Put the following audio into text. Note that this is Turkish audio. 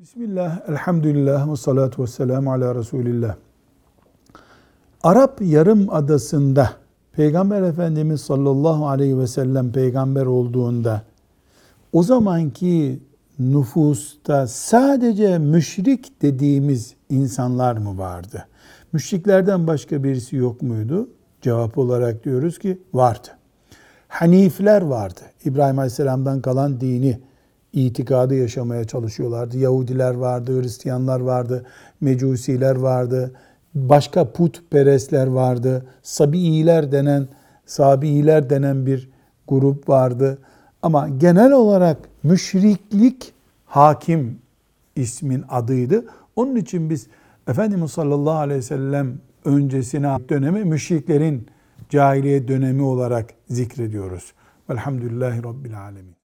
Bismillah, elhamdülillah ve salatu ve selamu ala Resulillah. Arap Yarımadası'nda Peygamber Efendimiz sallallahu aleyhi ve sellem peygamber olduğunda o zamanki nüfusta sadece müşrik dediğimiz insanlar mı vardı? Müşriklerden başka birisi yok muydu? Cevap olarak diyoruz ki vardı. Hanifler vardı. İbrahim Aleyhisselam'dan kalan dini, itikadı yaşamaya çalışıyorlardı. Yahudiler vardı, Hristiyanlar vardı, Mecusiler vardı, başka putperestler vardı, Sabiiler denen, Sabiiler denen bir grup vardı. Ama genel olarak müşriklik hakim ismin adıydı. Onun için biz Efendimiz sallallahu aleyhi ve sellem öncesine dönemi müşriklerin cahiliye dönemi olarak zikrediyoruz. Velhamdülillahi Rabbil Alemin.